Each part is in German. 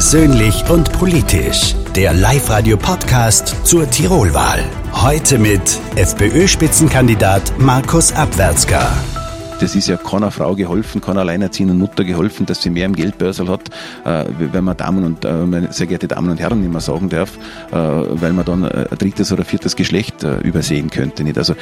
Persönlich und politisch. Der Live-Radio-Podcast zur Tirolwahl. Heute mit FPÖ-Spitzenkandidat Markus Abwärtsger. Das ist ja keiner Frau geholfen, keiner alleinerziehenden Mutter geholfen, dass sie mehr im Geldbörsel hat, äh, wenn man Damen und äh, sehr geehrte Damen und Herren nicht mehr sagen darf, äh, weil man dann ein drittes oder viertes Geschlecht übersehen könnte. Nicht? Also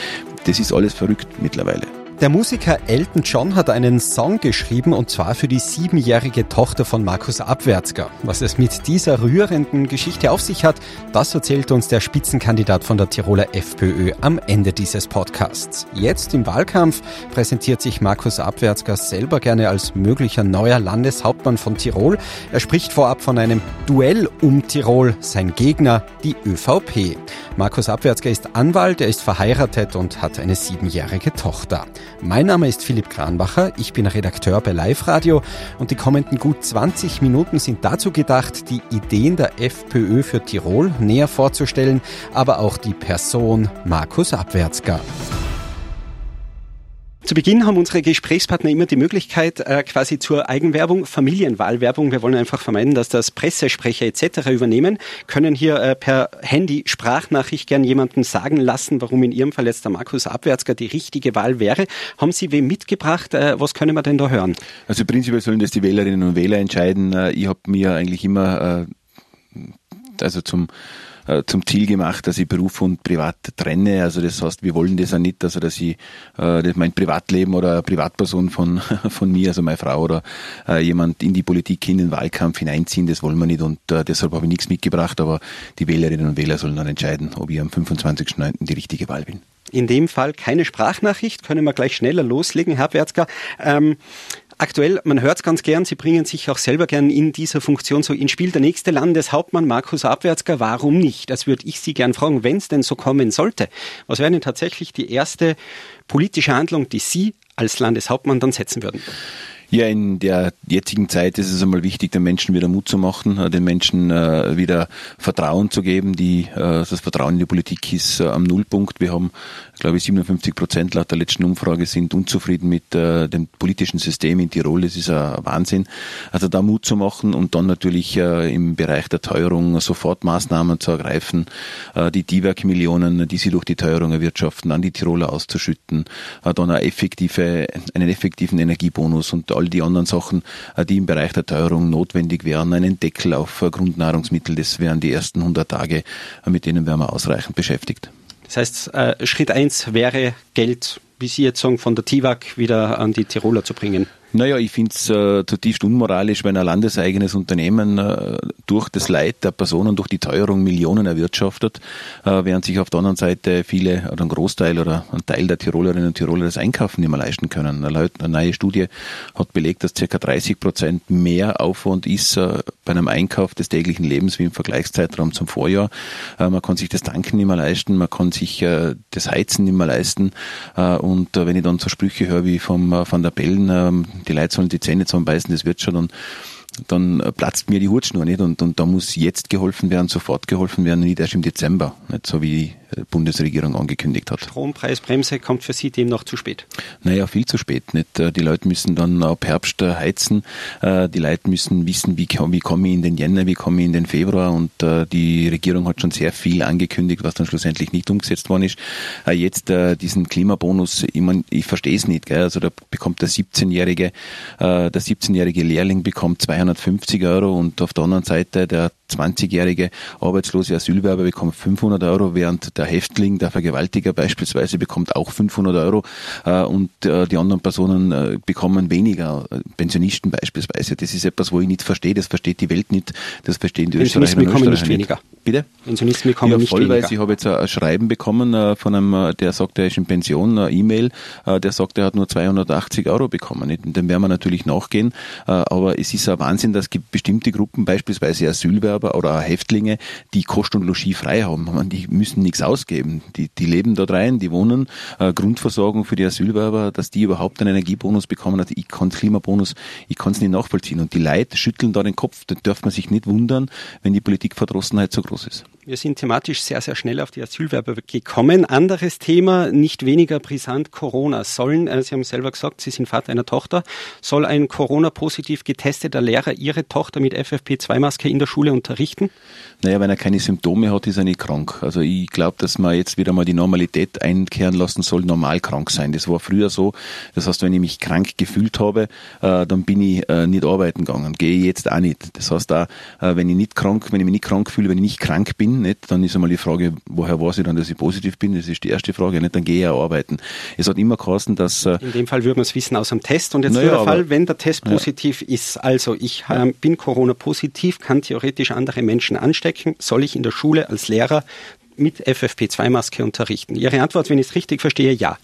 das ist alles verrückt mittlerweile. Der Musiker Elton John hat einen Song geschrieben und zwar für die siebenjährige Tochter von Markus Abwärtsger. Was es mit dieser rührenden Geschichte auf sich hat, das erzählt uns der Spitzenkandidat von der Tiroler FPÖ am Ende dieses Podcasts. Jetzt im Wahlkampf präsentiert sich Markus Abwärtsger selber gerne als möglicher neuer Landeshauptmann von Tirol. Er spricht vorab von einem Duell um Tirol, sein Gegner die ÖVP. Markus Abwärtsger ist Anwalt, er ist verheiratet und hat eine siebenjährige Tochter. Mein Name ist Philipp Kranbacher, ich bin Redakteur bei Live Radio und die kommenden gut 20 Minuten sind dazu gedacht, die Ideen der FPÖ für Tirol näher vorzustellen, aber auch die Person Markus Abwärtsger. Zu Beginn haben unsere Gesprächspartner immer die Möglichkeit, äh, quasi zur Eigenwerbung, Familienwahlwerbung. Wir wollen einfach vermeiden, dass das Pressesprecher etc. übernehmen, können hier äh, per Handy Sprachnachricht gern jemanden sagen lassen, warum in Ihrem Fall jetzt der Markus Abwärtsger die richtige Wahl wäre. Haben Sie wem mitgebracht? Äh, was können wir denn da hören? Also prinzipiell sollen das die Wählerinnen und Wähler entscheiden. Ich habe mir eigentlich immer also zum äh, zum Ziel gemacht, dass ich Beruf und Privat trenne. Also das heißt, wir wollen das auch nicht, also dass ich äh, das mein Privatleben oder Privatperson von, von mir, also meine Frau oder äh, jemand in die Politik, in den Wahlkampf hineinziehen, das wollen wir nicht und deshalb habe ich nichts mitgebracht, aber die Wählerinnen und Wähler sollen dann entscheiden, ob ich am 25.09. die richtige Wahl bin. In dem Fall keine Sprachnachricht, können wir gleich schneller loslegen, Herr Berzger. Ähm, Aktuell, man hört es ganz gern, Sie bringen sich auch selber gern in dieser Funktion so ins Spiel. Der nächste Landeshauptmann Markus Abwärtsger, warum nicht? Das würde ich Sie gern fragen, wenn es denn so kommen sollte. Was wäre denn tatsächlich die erste politische Handlung, die Sie als Landeshauptmann dann setzen würden? Ja, in der jetzigen Zeit ist es einmal wichtig, den Menschen wieder Mut zu machen, äh, den Menschen äh, wieder Vertrauen zu geben. Die, äh, das Vertrauen in die Politik ist am Nullpunkt. Wir haben, glaube ich, 57 Prozent laut der letzten Umfrage sind unzufrieden mit dem politischen System in Tirol. Das ist ein Wahnsinn. Also da Mut zu machen und dann natürlich im Bereich der Teuerung sofort Maßnahmen zu ergreifen, die DIWAG-Millionen, die sie durch die Teuerung erwirtschaften, an die Tiroler auszuschütten, dann eine effektive, einen effektiven Energiebonus und all die anderen Sachen, äh, die im Bereich der Teuerung notwendig wären, einen Deckel auf äh, Grundnahrungsmittel, das wären die ersten 100 Tage, äh, mit denen wären wir ausreichend beschäftigt. Das heißt, Schritt eins wäre Geld, wie Sie jetzt sagen, von der TIWAG wieder an die Tiroler zu bringen. Naja, ich finde es äh, zutiefst unmoralisch, wenn ein landeseigenes Unternehmen äh, durch das Leid der Personen, durch die Teuerung Millionen erwirtschaftet, äh, während sich auf der anderen Seite viele oder ein Großteil oder ein Teil der Tirolerinnen und Tiroler das Einkaufen nicht mehr leisten können. Eine neue Studie hat belegt, dass circa 30 Prozent mehr Aufwand ist äh, bei einem Einkauf des täglichen Lebens wie im Vergleichszeitraum zum Vorjahr. Äh, man kann sich das Tanken nicht mehr leisten, man kann sich äh, das Heizen nicht mehr leisten. und wenn ich dann so Sprüche höre wie vom Van der Bellen, ähm, die Leute sollen die Zähne zusammenbeißen, das wird schon und dann platzt mir die Hutschnur nicht und, und da muss jetzt geholfen werden, sofort geholfen werden, nicht erst im Dezember, nicht so wie Bundesregierung angekündigt hat. Strompreisbremse kommt für Sie dem noch zu spät? Naja, viel zu spät. Nicht? Äh, die Leute müssen dann ab Herbst äh, heizen. Äh, die Leute müssen wissen, wie, wie komme ich in den Jänner, wie komme ich in den Februar. Und die Regierung hat schon sehr viel angekündigt, was dann schlussendlich nicht umgesetzt worden ist. Jetzt diesen Klimabonus, ich, mein, ich verstehe es nicht. Gell? Also da bekommt der 17-jährige, der 17-jährige Lehrling bekommt 250 Euro und auf der anderen Seite der 20-jährige arbeitslose Asylwerber bekommt 500 Euro, während der Häftling, der Vergewaltiger beispielsweise, bekommt auch 500 Euro äh, und äh, die anderen Personen äh, bekommen weniger, Pensionisten beispielsweise. Das ist etwas, wo ich nicht verstehe, das versteht die Welt nicht, das verstehen die Österreicher und bekommen nicht weniger. Bitte? Pensionisten bekommen ja, nicht weniger. Ich habe jetzt ein Schreiben bekommen von einem, der sagt, er ist in Pension, eine E-Mail, der sagt, er hat nur 280 Euro bekommen. Dem werden wir natürlich nachgehen, aber es ist ein Wahnsinn, dass es bestimmte Gruppen, beispielsweise Asylwerber oder Häftlinge, die Kost und Logis frei haben. Die müssen nichts ausgeben. Die, die leben dort rein, die wohnen. Äh, Grundversorgung für die Asylwerber, dass die überhaupt einen Energiebonus bekommen. Also ich kann Klimabonus, ich kann es nicht nachvollziehen. Und die Leute schütteln da den Kopf. Da darf man sich nicht wundern, wenn die Politikverdrossenheit so groß ist. Wir sind thematisch sehr, sehr schnell auf die Asylwerber gekommen. Anderes Thema, nicht weniger brisant, Corona. Sollen, äh, Sie haben selber gesagt, Sie sind Vater einer Tochter, soll ein Corona-positiv getesteter Lehrer Ihre Tochter mit FFP2-Maske in der Schule unterrichten? Naja, wenn er keine Symptome hat, ist er nicht krank. Also ich glaube, dass man jetzt wieder mal die Normalität einkehren lassen soll, normal krank sein. Das war früher so. Das heißt, wenn ich mich krank gefühlt habe, äh, dann bin ich äh, nicht arbeiten gegangen. Gehe jetzt auch nicht. Das heißt, auch, äh, wenn ich nicht krank, wenn ich mich nicht krank fühle, wenn ich nicht krank bin, nicht, dann ist einmal die Frage, woher weiß ich dann, dass ich positiv bin? Das ist die erste Frage, nicht? Dann gehe ich auch arbeiten. Es hat immer geheißen, dass... Äh, In dem Fall würde man es wissen aus dem Test. Und jetzt naja, nur der Fall, wenn der Test positiv ja. ist, also ich äh, bin Corona-positiv, kann theoretisch andere Menschen anstecken, soll ich in der Schule als Lehrer mit FFP2-Maske unterrichten? Ihre Antwort, wenn ich es richtig verstehe, ja.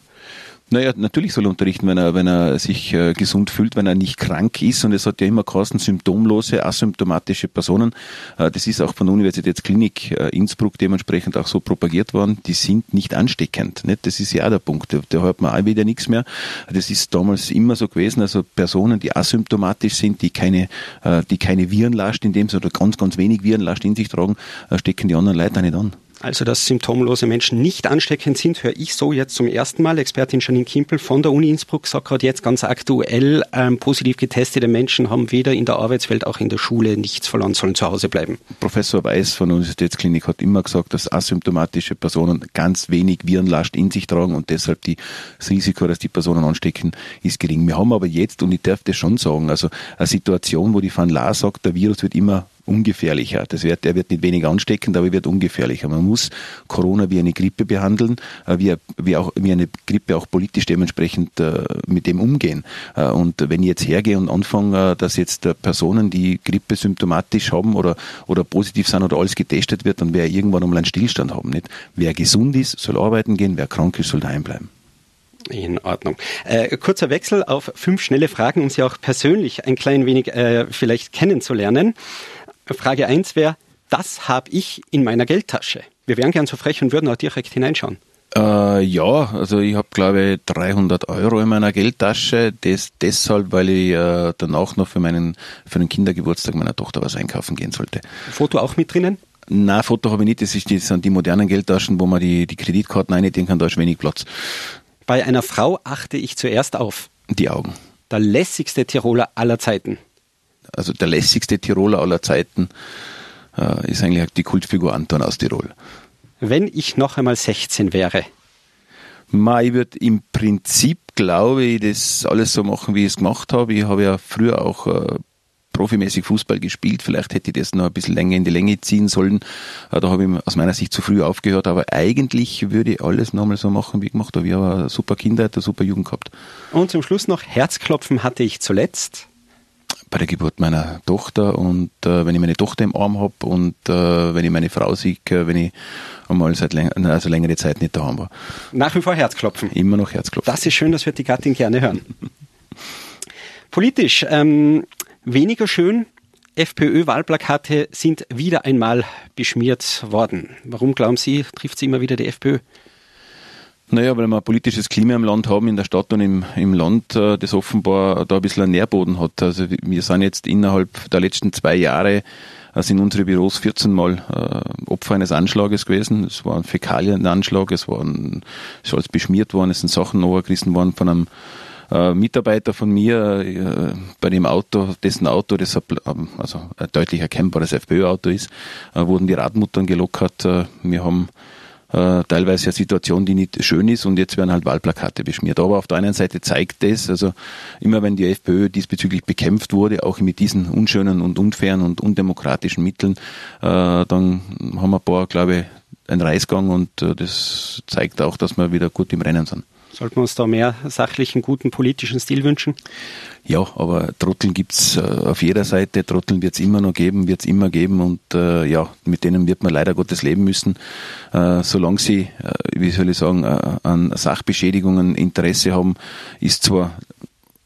Naja, natürlich soll er unterrichten, wenn er, wenn er sich äh, gesund fühlt, wenn er nicht krank ist. Und es hat ja immer geheißen, symptomlose, asymptomatische Personen. Äh, das ist auch von der Universitätsklinik äh, Innsbruck dementsprechend auch so propagiert worden. Die sind nicht ansteckend. Nicht? Das ist ja auch der Punkt. Da, hört man auch wieder nichts mehr. Das ist damals immer so gewesen. Also Personen, die asymptomatisch sind, die keine, die keine Virenlast in dem Sinne oder ganz, ganz wenig Virenlast in sich tragen, stecken die anderen Leute nicht an. Also, dass symptomlose Menschen nicht ansteckend sind, höre ich so jetzt zum ersten Mal. Expertin Janine Kimpel von der Uni Innsbruck sagt gerade jetzt ganz aktuell, ähm, positiv getestete Menschen haben weder in der Arbeitswelt auch in der Schule nichts verloren, sollen zu Hause bleiben. Professor Weiß von der Universitätsklinik hat immer gesagt, dass asymptomatische Personen ganz wenig Virenlast in sich tragen und deshalb die, das Risiko, dass die Personen anstecken, ist gering. Wir haben aber jetzt, und ich darf das schon sagen, also eine Situation, wo die Van La sagt, der Virus wird immer ungefährlicher. Das wird, der wird nicht weniger ansteckend, aber er wird ungefährlicher. Man muss Corona wie eine Grippe behandeln, äh, wie, wie, auch, wie eine Grippe auch politisch dementsprechend äh, mit dem umgehen. Äh, und wenn ich jetzt hergehe und anfange, dass jetzt Personen, die Grippe symptomatisch haben oder, oder positiv sind oder alles getestet wird, dann wäre irgendwann einmal einen Stillstand haben. Nicht? Wer gesund ist, soll arbeiten gehen, wer krank ist, soll daheim bleiben. In Ordnung. Äh, kurzer Wechsel auf fünf schnelle Fragen, um Sie auch persönlich ein klein wenig äh, vielleicht kennenzulernen. Frage 1 wäre, das habe ich in meiner Geldtasche. Wir wären gern so frech und würden auch direkt hineinschauen. Äh, ja, also ich habe glaube ich 300 Euro in meiner Geldtasche. Das deshalb, weil ich äh, danach noch für meinen für den Kindergeburtstag meiner Tochter was einkaufen gehen sollte. Foto auch mit drinnen? Nein, Foto habe ich nicht. Das, ist das sind die modernen Geldtaschen, wo man die, die Kreditkarten einlegen kann. Da ist wenig Platz. Bei einer Frau achte ich zuerst auf die Augen. Der lässigste Tiroler aller Zeiten also der lässigste Tiroler aller Zeiten, äh, ist eigentlich die Kultfigur Anton aus Tirol. Wenn ich noch einmal 16 wäre? Ma, ich würde im Prinzip, glaube ich, das alles so machen, wie ich es gemacht habe. Ich habe ja früher auch äh, profimäßig Fußball gespielt. Vielleicht hätte ich das noch ein bisschen länger in die Länge ziehen sollen. Äh, da habe ich aus meiner Sicht zu früh aufgehört. Aber eigentlich würde ich alles nochmal so machen, wie ich gemacht habe. Ich habe eine super Kindheit, eine super Jugend gehabt. Und zum Schluss noch Herzklopfen hatte ich zuletzt bei der Geburt meiner Tochter und äh, wenn ich meine Tochter im Arm habe und äh, wenn ich meine Frau sehe, äh, wenn ich einmal seit läng also längere Zeit nicht daheim war. Nach wie vor Herzklopfen. Immer noch Herzklopfen. Das ist schön, das wird die Gattin gerne hören. Politisch ähm, weniger schön. FPÖ-Wahlplakate sind wieder einmal beschmiert worden. Warum glauben Sie, trifft sie immer wieder die FPÖ? Naja, weil wir ein politisches Klima im Land haben, in der Stadt und im, im Land, äh, das offenbar da ein bisschen einen Nährboden hat. Also wir sind jetzt innerhalb der letzten zwei Jahre äh, sind unsere Büros 14 Mal äh, Opfer eines Anschlages gewesen. Es war ein Fäkalienanschlag, es war ein, es ist alles beschmiert worden, es sind Sachen nachgerissen worden von einem äh, Mitarbeiter von mir äh, bei dem Auto, dessen Auto, das ähm, also ein deutlich erkennbares FPÖ-Auto ist, äh, wurden die Radmuttern gelockert. Äh, wir haben äh, teilweise eine Situation, die nicht schön ist und jetzt werden halt Wahlplakate beschmiert. Aber auf der einen Seite zeigt das, also immer wenn die FPÖ diesbezüglich bekämpft wurde, auch mit diesen unschönen und unfairen und undemokratischen Mitteln, äh, dann haben wir ein paar, glaube ich, einen Reisgang und äh, das zeigt auch, dass wir wieder gut im Rennen sind. Sollten wir uns da mehr sachlichen, guten politischen Stil wünschen? Ja, aber Trotteln gibt's äh, auf jeder Seite. Trotteln wird's immer noch geben, wird's immer geben und äh, ja, mit denen wird man leider Gottes leben müssen. Äh, solange sie, äh, wie soll ich sagen, äh, an Sachbeschädigungen Interesse haben, ist zwar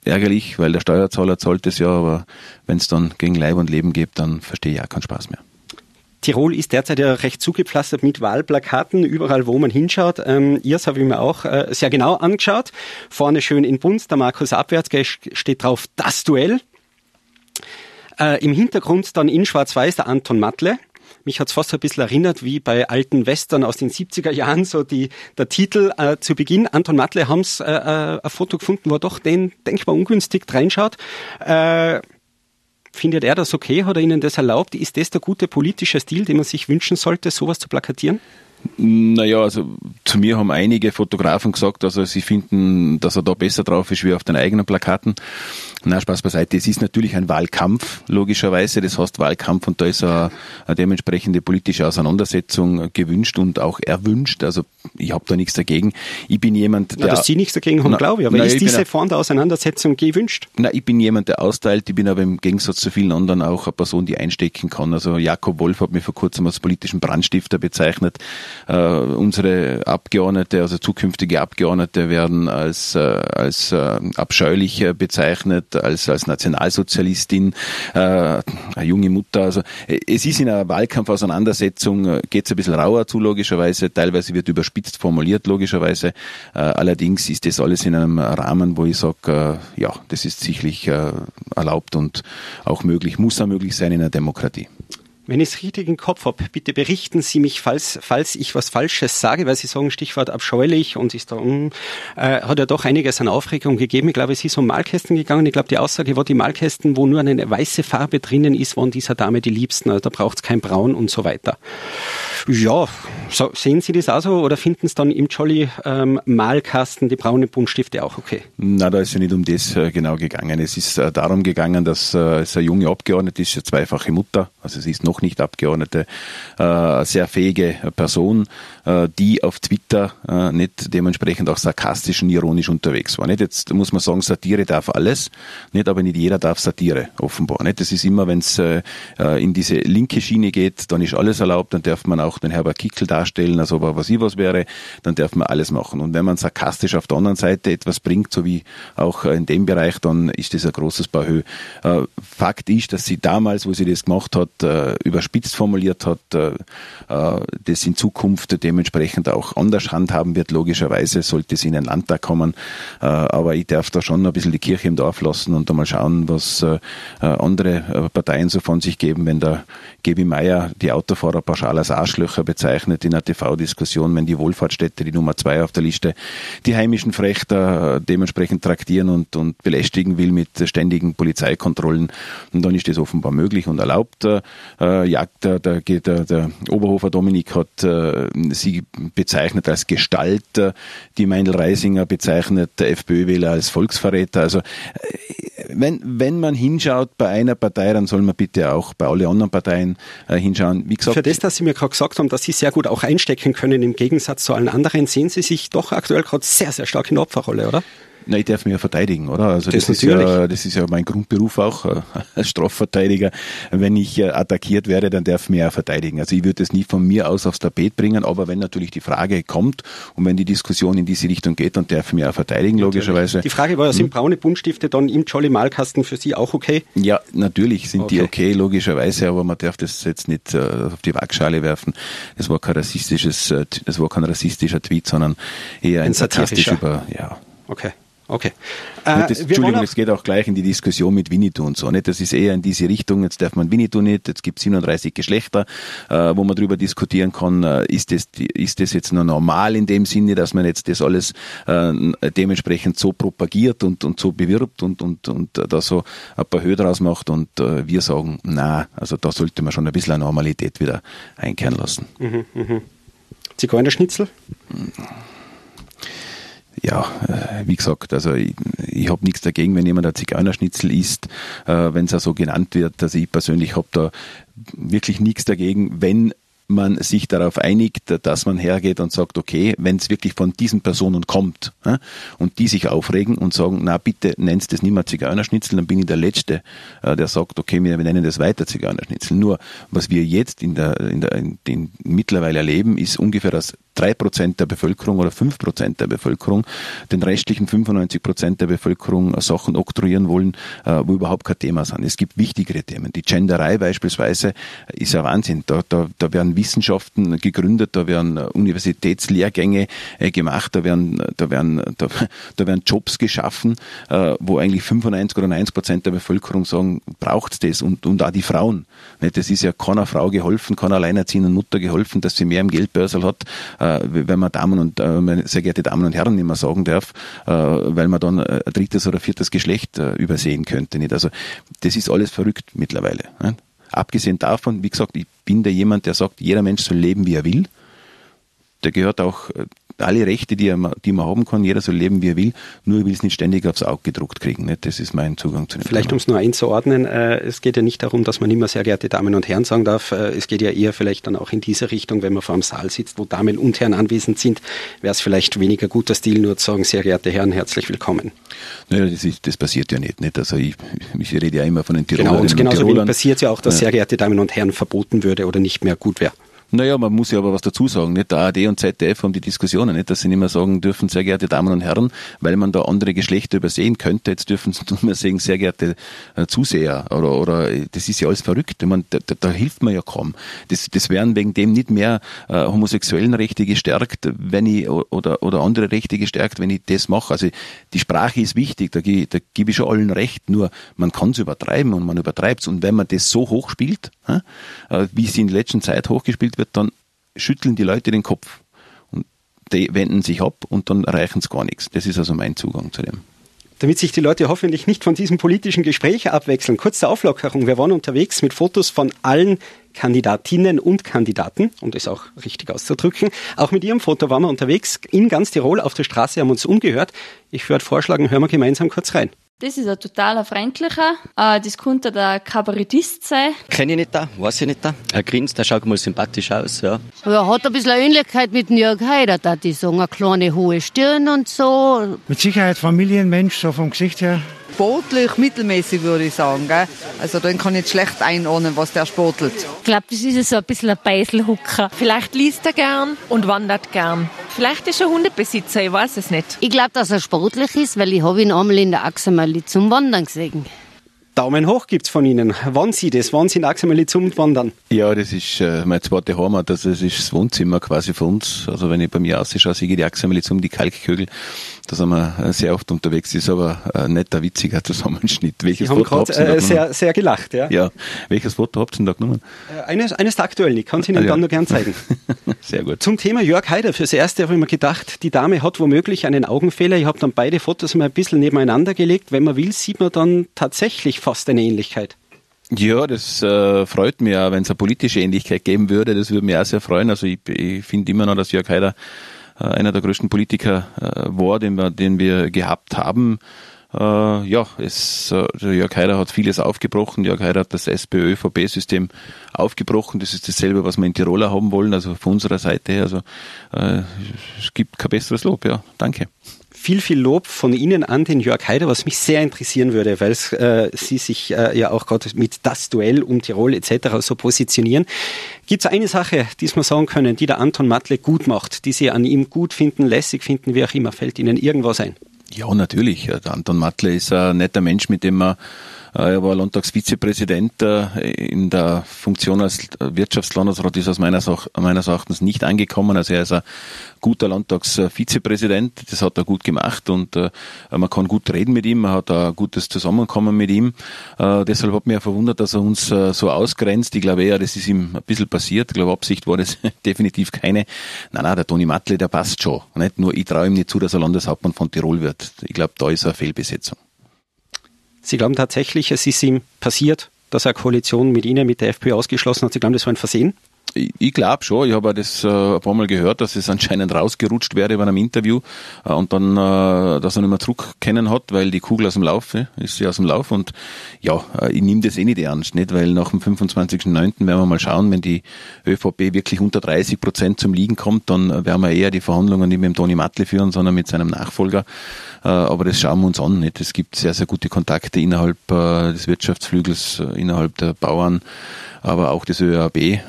ärgerlich, weil der Steuerzahler zahlt es ja, aber wenn es dann gegen Leib und Leben geht, dann verstehe ich auch keinen Spaß mehr. Tirol ist derzeit ja recht zugepflastert mit Wahlplakaten, überall wo man hinschaut. Ähm, ihrs habe ich mir auch äh, sehr genau angeschaut. Vorne schön in Bunz, der Markus Abwärts steht drauf das Duell. Äh, Im Hintergrund dann in Schwarz-Weiß der Anton Matle mich hat's fast ein bisschen erinnert wie bei alten Western aus den 70er Jahren, so die, der Titel äh, zu Beginn. Anton Matle haben's äh, äh, ein Foto gefunden, wo er doch den denkbar ungünstig reinschaut. Äh, findet er das okay? Hat er Ihnen das erlaubt? Ist das der gute politische Stil, den man sich wünschen sollte, sowas zu plakatieren? Naja, also zu mir haben einige Fotografen gesagt, also sie finden, dass er da besser drauf ist wie auf den eigenen Plakaten. Na, Spaß beiseite. Es ist natürlich ein Wahlkampf, logischerweise. Das heißt Wahlkampf und da ist eine, eine dementsprechende politische Auseinandersetzung gewünscht und auch erwünscht. Also ich habe da nichts dagegen. Ich bin jemand, der... Na, dass Sie nichts dagegen haben, glaube ich. Aber na, ist ich diese Form der Auseinandersetzung gewünscht? Na, ich bin jemand, der austeilt. Ich bin aber im Gegensatz zu vielen anderen auch eine Person, die einstecken kann. Also Jakob Wolf hat mich vor kurzem als politischen Brandstifter bezeichnet. Uh, unsere Abgeordnete, also zukünftige Abgeordnete werden als, uh, als uh, abscheulich bezeichnet als, als Nationalsozialistin, äh, eine junge Mutter. Also es ist in einer Wahlkampfauseinandersetzung, äh, geht es ein bisschen rauer zu, logischerweise. Teilweise wird überspitzt formuliert, logischerweise. Äh, allerdings ist das alles in einem Rahmen, wo ich sage, äh, ja, das ist sicherlich äh, erlaubt und auch möglich, muss auch möglich sein in einer Demokratie. Wenn ich es richtig im Kopf habe, bitte berichten Sie mich, falls, falls ich was Falsches sage, weil Sie sagen Stichwort abscheulich und ist da, um, äh, hat ja doch einiges an Aufregung gegeben. Ich glaube, es ist um Malkästen gegangen. Ich glaube, die Aussage war, die Malkästen, wo nur eine weiße Farbe drinnen ist, waren dieser Dame die liebsten. Also da braucht es kein Braun und so weiter. Ja, so, sehen Sie das auch so oder finden Sie dann im Jolly ähm, Malkasten die braunen Buntstifte auch okay? Na, da ist ja nicht um das äh, genau gegangen. Es ist äh, darum gegangen, dass äh, es eine junge Abgeordnete ist, eine zweifache Mutter, also sie ist noch nicht Abgeordnete, äh, sehr fähige Person, die auf Twitter äh, nicht dementsprechend auch sarkastisch und ironisch unterwegs war. Nicht? Jetzt muss man sagen, Satire darf alles, nicht, aber nicht jeder darf Satire, offenbar. Nicht? Das ist immer, wenn es äh, äh, in diese linke Schiene geht, dann ist alles erlaubt, dann darf man auch den Herbert Kickel darstellen, also was ich was wäre, dann darf man alles machen. Und wenn man sarkastisch auf der anderen Seite etwas bringt, so wie auch in dem Bereich, dann ist das ein großes Bahö. Äh, Fakt ist, dass sie damals, wo sie das gemacht hat, äh, überspitzt formuliert hat, äh, das in Zukunft dementsprechend auch anders handhaben wird, logischerweise sollte sie in den Landtag kommen. Aber ich darf da schon ein bisschen die Kirche im Dorf lassen und einmal schauen, was andere Parteien so von sich geben, wenn der Gebi Meier die Autofahrer pauschal als Arschlöcher bezeichnet in einer TV-Diskussion, wenn die Wohlfahrtsstätte, die Nummer zwei auf der Liste, die heimischen Frechter dementsprechend traktieren und, und belästigen will mit ständigen Polizeikontrollen. Und dann ist das offenbar möglich und erlaubt. Äh, Jagd, der, der, der, der Oberhofer Dominik hat äh, sie bezeichnet als Gestalt, äh, die Meindl Reisinger bezeichnet der FPÖ-Wähler als Volksverräter. Also äh, wenn, wenn man hinschaut bei einer Partei, dann soll man bitte auch bei allen anderen Parteien äh, hinschauen. Wie gesagt, Für das, dass Sie mir gerade gesagt haben, dass Sie sehr gut auch einstecken können im Gegensatz zu allen anderen, sehen Sie sich doch aktuell gerade sehr, sehr stark in der Opferrolle, oder? Na, ich darf mich ja verteidigen, oder? Also das, das ist ja, das ist ja mein Grundberuf auch äh, als Strafverteidiger. Wenn ich äh, attackiert werde, dann darf ich mich ja verteidigen. Also ich würde es nie von mir aus aufs Tapet bringen, aber wenn natürlich die Frage kommt und wenn die Diskussion in diese Richtung geht, dann darf ich mich ja verteidigen, natürlich. logischerweise. Die Frage war ja, sind hm. braune Buntstifte dann im Jolly Malkasten für Sie auch okay? Ja, natürlich sind okay. die okay, logischerweise, aber man darf das jetzt nicht äh, auf die Waagschale werfen. Das war kein rassistisches, das war kein rassistischer Tweet, sondern eher ein, ein sarkastischer. Über, ja. Okay. Okay. Äh, das, Entschuldigung, es geht auch gleich in die Diskussion mit Winnetou und so. Nicht? Das ist eher in diese Richtung, jetzt darf man Winnetou nicht, jetzt gibt es 37 Geschlechter, äh, wo man darüber diskutieren kann, äh, ist, das, ist das jetzt nur normal in dem Sinne, dass man jetzt das alles äh, dementsprechend so propagiert und, und so bewirbt und, und, und da so ein paar Höhe draus macht und äh, wir sagen, na, also da sollte man schon ein bisschen Normalität wieder einkehren lassen. Mhm, mh. Zigeunerschnitzel? Mhm ja, äh, wie gesagt, also ich, ich habe nichts dagegen, wenn jemand ein Zigeunerschnitzel isst, äh, wenn es auch so genannt wird. Also ich persönlich habe da wirklich nichts dagegen, wenn man sich darauf einigt, dass man hergeht und sagt, okay, wenn es wirklich von diesen Personen kommt ja, und die sich aufregen und sagen, na bitte nennst es nicht mehr Zigeunerschnitzel, dann bin ich der Letzte, äh, der sagt, okay, wir nennen das weiter Zigeunerschnitzel. Nur, was wir jetzt in der, in der in, in mittlerweile erleben, ist ungefähr das drei Prozent der Bevölkerung oder fünf Prozent der Bevölkerung den restlichen 95 Prozent der Bevölkerung Sachen oktroyieren wollen, äh, wo überhaupt kein Thema sind. Es gibt wichtigere Themen. Die Genderei beispielsweise ist ja Wahnsinn. Da, da, da werden Wissenschaften gegründet, da werden Universitätslehrgänge äh, gemacht, da werden, da werden, da, da werden Jobs geschaffen, äh, wo eigentlich 95 oder 90 Prozent der Bevölkerung sagen, braucht's das und, und auch die Frauen. Das ist ja keiner Frau geholfen, keiner alleinerziehenden Mutter geholfen, dass sie mehr im Geldbörsel hat, wenn man Damen und, sehr geehrte Damen und Herren, nicht mehr sagen darf, weil man dann ein drittes oder viertes Geschlecht übersehen könnte. Nicht? Also das ist alles verrückt mittlerweile. Abgesehen davon, wie gesagt, ich bin da jemand, der sagt, jeder Mensch soll leben, wie er will. Der gehört auch äh, alle Rechte, die, er, die man haben kann, jeder soll leben, wie er will, nur will es nicht ständig aufs Auge gedruckt kriegen. Nicht? Das ist mein Zugang zu dem Vielleicht, um es nur einzuordnen, äh, es geht ja nicht darum, dass man immer sehr geehrte Damen und Herren sagen darf. Äh, es geht ja eher vielleicht dann auch in diese Richtung, wenn man vor einem Saal sitzt, wo Damen und Herren anwesend sind, wäre es vielleicht weniger guter Stil, nur zu sagen, sehr geehrte Herren, herzlich willkommen. Naja, das, ist, das passiert ja nicht. nicht? Also ich, ich rede ja immer von den Tirolern. Genau, und genauso und passiert ja auch, dass ja. sehr geehrte Damen und Herren verboten würde oder nicht mehr gut wäre. Naja, man muss ja aber was dazu sagen. Nicht? Der ARD und ZDF haben die Diskussionen, nicht, dass sie nicht mehr sagen dürfen, sehr geehrte Damen und Herren, weil man da andere Geschlechter übersehen könnte. Jetzt dürfen sie nur mehr sagen, sehr geehrte äh, Zuseher oder, oder das ist ja alles verrückt. Ich meine, da, da, hilft man ja kaum. Das, das wären wegen dem nicht mehr äh, homosexuellen Rechte gestärkt, wenn ich oder, oder andere Rechte gestärkt, wenn ich das mache. Also die Sprache ist wichtig, da, da gebe ich schon allen recht, nur man kann es übertreiben und man übertreibt es. Und wenn man das so hoch spielt, äh, wie es in der letzten Zeit hochgespielt wird, dann schütteln die Leute den Kopf und die wenden sich ab und dann erreichen sie gar nichts. Das ist also mein Zugang zu dem. Damit sich die Leute hoffentlich nicht von diesem politischen Gespräch abwechseln, kurze Auflockerung. Wir waren unterwegs mit Fotos von allen Kandidatinnen und Kandidaten, um das auch richtig auszudrücken. Auch mit ihrem Foto waren wir unterwegs in ganz Tirol auf der Straße, haben uns umgehört. Ich würde vorschlagen, hören wir gemeinsam kurz rein. Das ist ein totaler freundlicher. Äh, das könnte der Kabarettist sein. Kenne ich nicht da, weiß ich nicht da. Er grinst, der schaut mal sympathisch aus, ja. Ja, hat ein bisschen Ähnlichkeit mit Jörg Haider, da die sagen, eine kleine hohe Stirn und so. Mit Sicherheit Familienmensch, so vom Gesicht her sportlich mittelmäßig, würde ich sagen. Gell? Also den kann ich jetzt schlecht einordnen, was der sportelt. Ich glaube, das ist so ein bisschen ein Beiselhucker. Vielleicht liest er gern und wandert gern. Vielleicht ist er Hundebesitzer, ich weiß es nicht. Ich glaube, dass er sportlich ist, weil ich habe ihn einmal in der Axamali zum Wandern gesehen. Daumen hoch gibt's von Ihnen. Wann Sie das? Wann sind Axameli zum Wandern? Ja, das ist äh, meine zweite Heimat. Also das ist das Wohnzimmer quasi für uns. Also wenn ich bei mir ausschaue, sehe ich die Axameli zum, die Kalkkügel. Da sind wir äh, sehr oft unterwegs. Das ist aber ein netter, witziger Zusammenschnitt. Welches Sie haben Foto ihr äh, sehr, sehr gelacht, ja? Ja. Welches Foto habt ihr denn da genommen? Äh, eines, eines der aktuellen. Ich kann es Ihnen ah, ja. dann nur gern zeigen. sehr gut. Zum Thema Jörg Haider. Fürs Erste habe ich mir gedacht, die Dame hat womöglich einen Augenfehler. Ich habe dann beide Fotos mal ein bisschen nebeneinander gelegt. Wenn man will, sieht man dann tatsächlich fast eine Ähnlichkeit. Ja, das äh, freut mich auch, wenn es eine politische Ähnlichkeit geben würde. Das würde mich auch sehr freuen. Also ich, ich finde immer noch, dass Jörg Haider äh, einer der größten Politiker äh, war, den wir, den wir gehabt haben. Äh, ja, es, äh, Jörg Haider hat vieles aufgebrochen. Jörg Haider hat das SPÖ-VP-System aufgebrochen. Das ist dasselbe, was wir in Tiroler haben wollen, also von unserer Seite her. Also äh, es gibt kein besseres Lob. Ja, danke viel, viel Lob von Ihnen an den Jörg Haider, was mich sehr interessieren würde, weil äh, Sie sich äh, ja auch gerade mit das Duell um Tirol etc. so positionieren. Gibt es eine Sache, die Sie sagen können, die der Anton Matle gut macht, die Sie an ihm gut finden, lässig finden, wie auch immer? Fällt Ihnen irgendwas ein? Ja, natürlich. Der Anton Matle ist ein netter Mensch, mit dem man er war Landtagsvizepräsident äh, in der Funktion als Wirtschaftslandesrat, ist aus meines, meines Erachtens nicht angekommen. Also er ist ein guter Landtagsvizepräsident, das hat er gut gemacht und äh, man kann gut reden mit ihm, man hat ein gutes Zusammenkommen mit ihm. Deshalb hat mich ja verwundert, dass er uns so ausgrenzt. Ich glaube eher, das ist ihm ein bisschen passiert. Ich glaube, Absicht war das definitiv keine. Nein, nein, der Toni Matle, der passt schon. Nicht? Nur ich traue ihm nicht zu, dass er Landeshauptmann von Tirol wird. Ich glaube, da ist eine Fehlbesetzung. Sie glauben tatsächlich, es ist ihm passiert, dass er Koalition mit Ihnen, mit der FPÖ ausgeschlossen hat. Sie glauben, das war ein Versehen? Ich, glaube schon. Ich habe das äh, ein paar Mal gehört, dass es anscheinend rausgerutscht wäre bei einem Interview äh, und dann, äh, dass er nicht mehr zurückkennen hat, weil die Kugel aus dem Lauf äh, ist sie aus dem Lauf und ja, ich nehme das eh nicht ernst, nicht, weil nach dem 25.09. werden wir mal schauen, wenn die ÖVP wirklich unter 30 Prozent zum Liegen kommt, dann werden wir eher die Verhandlungen nicht mit dem Toni Matle führen, sondern mit seinem Nachfolger. Aber das schauen wir uns an. Nicht? Es gibt sehr, sehr gute Kontakte innerhalb des Wirtschaftsflügels, innerhalb der Bauern aber auch das ÖAB, äh,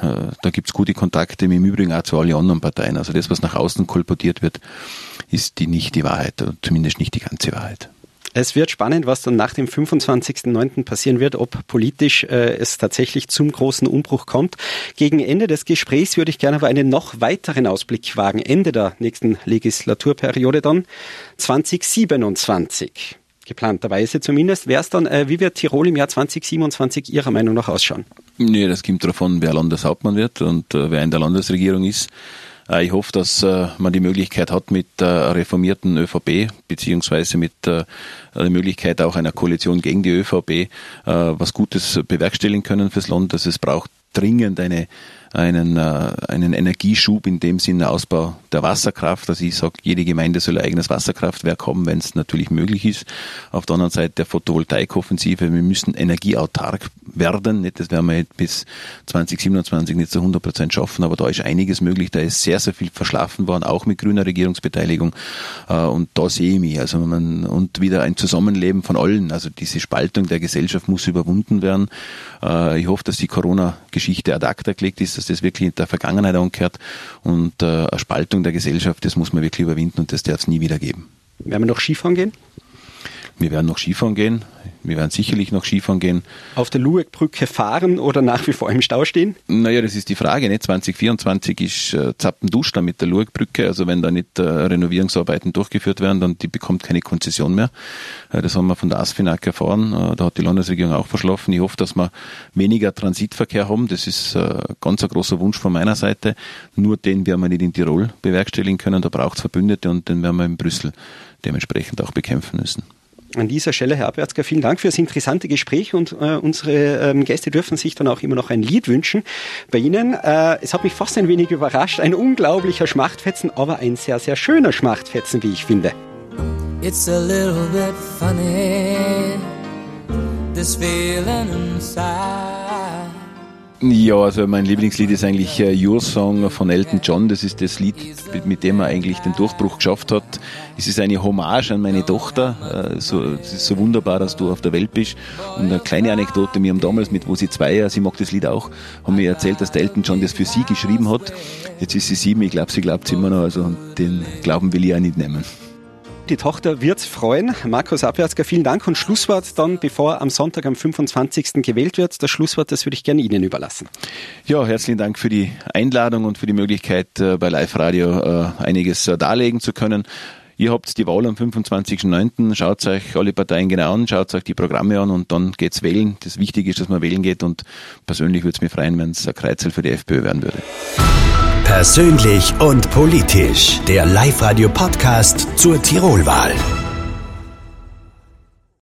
da gibt's gute Kontakte, im Übrigen auch zu allen anderen Parteien. Also das, was nach außen kolportiert wird, ist die nicht die Wahrheit, zumindest nicht die ganze Wahrheit. Es wird spannend, was dann nach dem 25.09. passieren wird, ob politisch äh, es tatsächlich zum großen Umbruch kommt. Gegen Ende des Gesprächs würde ich gerne aber einen noch weiteren Ausblick wagen. Ende der nächsten Legislaturperiode dann 2027 geplanterweise zumindest. Wäre es dann, äh, wie wird Tirol im Jahr 2027 Ihrer Meinung nach ausschauen? Nee, das kommt davon, wer Landeshauptmann wird und äh, wer in der Landesregierung ist. Äh, ich hoffe, dass äh, man die Möglichkeit hat mit der reformierten ÖVP, beziehungsweise mit äh, der Möglichkeit auch einer Koalition gegen die ÖVP, was Gutes bewerkstelligen können fürs Land. Dass es braucht dringend eine einen, äh, einen Energieschub in dem Sinne Ausbau der Wasserkraft. Also ich sage, jede Gemeinde soll ein eigenes Wasserkraftwerk haben, wenn es natürlich möglich ist. Auf der anderen Seite der Photovoltaikoffensive. Wir müssen energieautark werden. Nicht, das werden wir bis 2027 nicht zu 100 Prozent schaffen, aber da ist einiges möglich. Da ist sehr, sehr viel verschlafen worden, auch mit grüner Regierungsbeteiligung. Äh, und da sehe ich mich. Also man, und wieder ein Zusammenleben von allen. Also diese Spaltung der Gesellschaft muss überwunden werden. Äh, ich hoffe, dass die Corona-Geschichte ad acta gelegt ist dass das wirklich in der Vergangenheit angehört und äh, eine Spaltung der Gesellschaft, das muss man wirklich überwinden und das darf es nie wieder geben. Werden wir noch Skifahren gehen? Wir werden noch Skifahren gehen. Wir werden sicherlich noch Skifahren gehen. Auf der Lueckbrücke fahren oder nach wie vor im Stau stehen? Naja, das ist die Frage. Ne? 2024 ist äh, Zappendusch da mit der Lueckbrücke. Also wenn da nicht äh, Renovierungsarbeiten durchgeführt werden, dann die bekommt keine Konzession mehr. Äh, das haben wir von der ASFINAG erfahren. Äh, da hat die Landesregierung auch verschlafen. Ich hoffe, dass wir weniger Transitverkehr haben. Das ist äh, ganz ein großer Wunsch von meiner Seite. Nur den werden wir nicht in Tirol bewerkstelligen können. Da braucht es Verbündete und den werden wir in Brüssel dementsprechend auch bekämpfen müssen. An dieser Stelle, Herr Abwärtsger, vielen Dank für das interessante Gespräch und äh, unsere ähm, Gäste dürfen sich dann auch immer noch ein Lied wünschen bei Ihnen. Äh, es hat mich fast ein wenig überrascht. Ein unglaublicher Schmachtfetzen, aber ein sehr, sehr schöner Schmachtfetzen, wie ich finde. It's a little bit funny, this feeling inside. Ja, also mein Lieblingslied ist eigentlich äh, Your Song von Elton John. Das ist das Lied, mit dem er eigentlich den Durchbruch geschafft hat. Es ist eine Hommage an meine Tochter. Äh, so, es ist so wunderbar, dass du auf der Welt bist. Und eine kleine Anekdote, wir haben damals mit, wo sie zwei, sie mag das Lied auch, haben mir erzählt, dass der Elton John das für sie geschrieben hat. Jetzt ist sie sieben, ich glaube, sie glaubt es immer noch, also den Glauben will ich auch nicht nehmen. Die Tochter wird's freuen. Markus Abwärtsger, vielen Dank. Und Schlusswort dann, bevor am Sonntag am 25. gewählt wird. Das Schlusswort, das würde ich gerne Ihnen überlassen. Ja, herzlichen Dank für die Einladung und für die Möglichkeit, äh, bei Live Radio äh, einiges äh, darlegen zu können. Ihr habt die Wahl am 25.09. Schaut euch alle Parteien genau an, schaut euch die Programme an und dann geht's wählen. Das Wichtige ist, dass man wählen geht und persönlich würde es mich freuen, wenn es ein Kreuzel für die FPÖ werden würde. Persönlich und politisch. Der Live-Radio-Podcast zur Tirolwahl.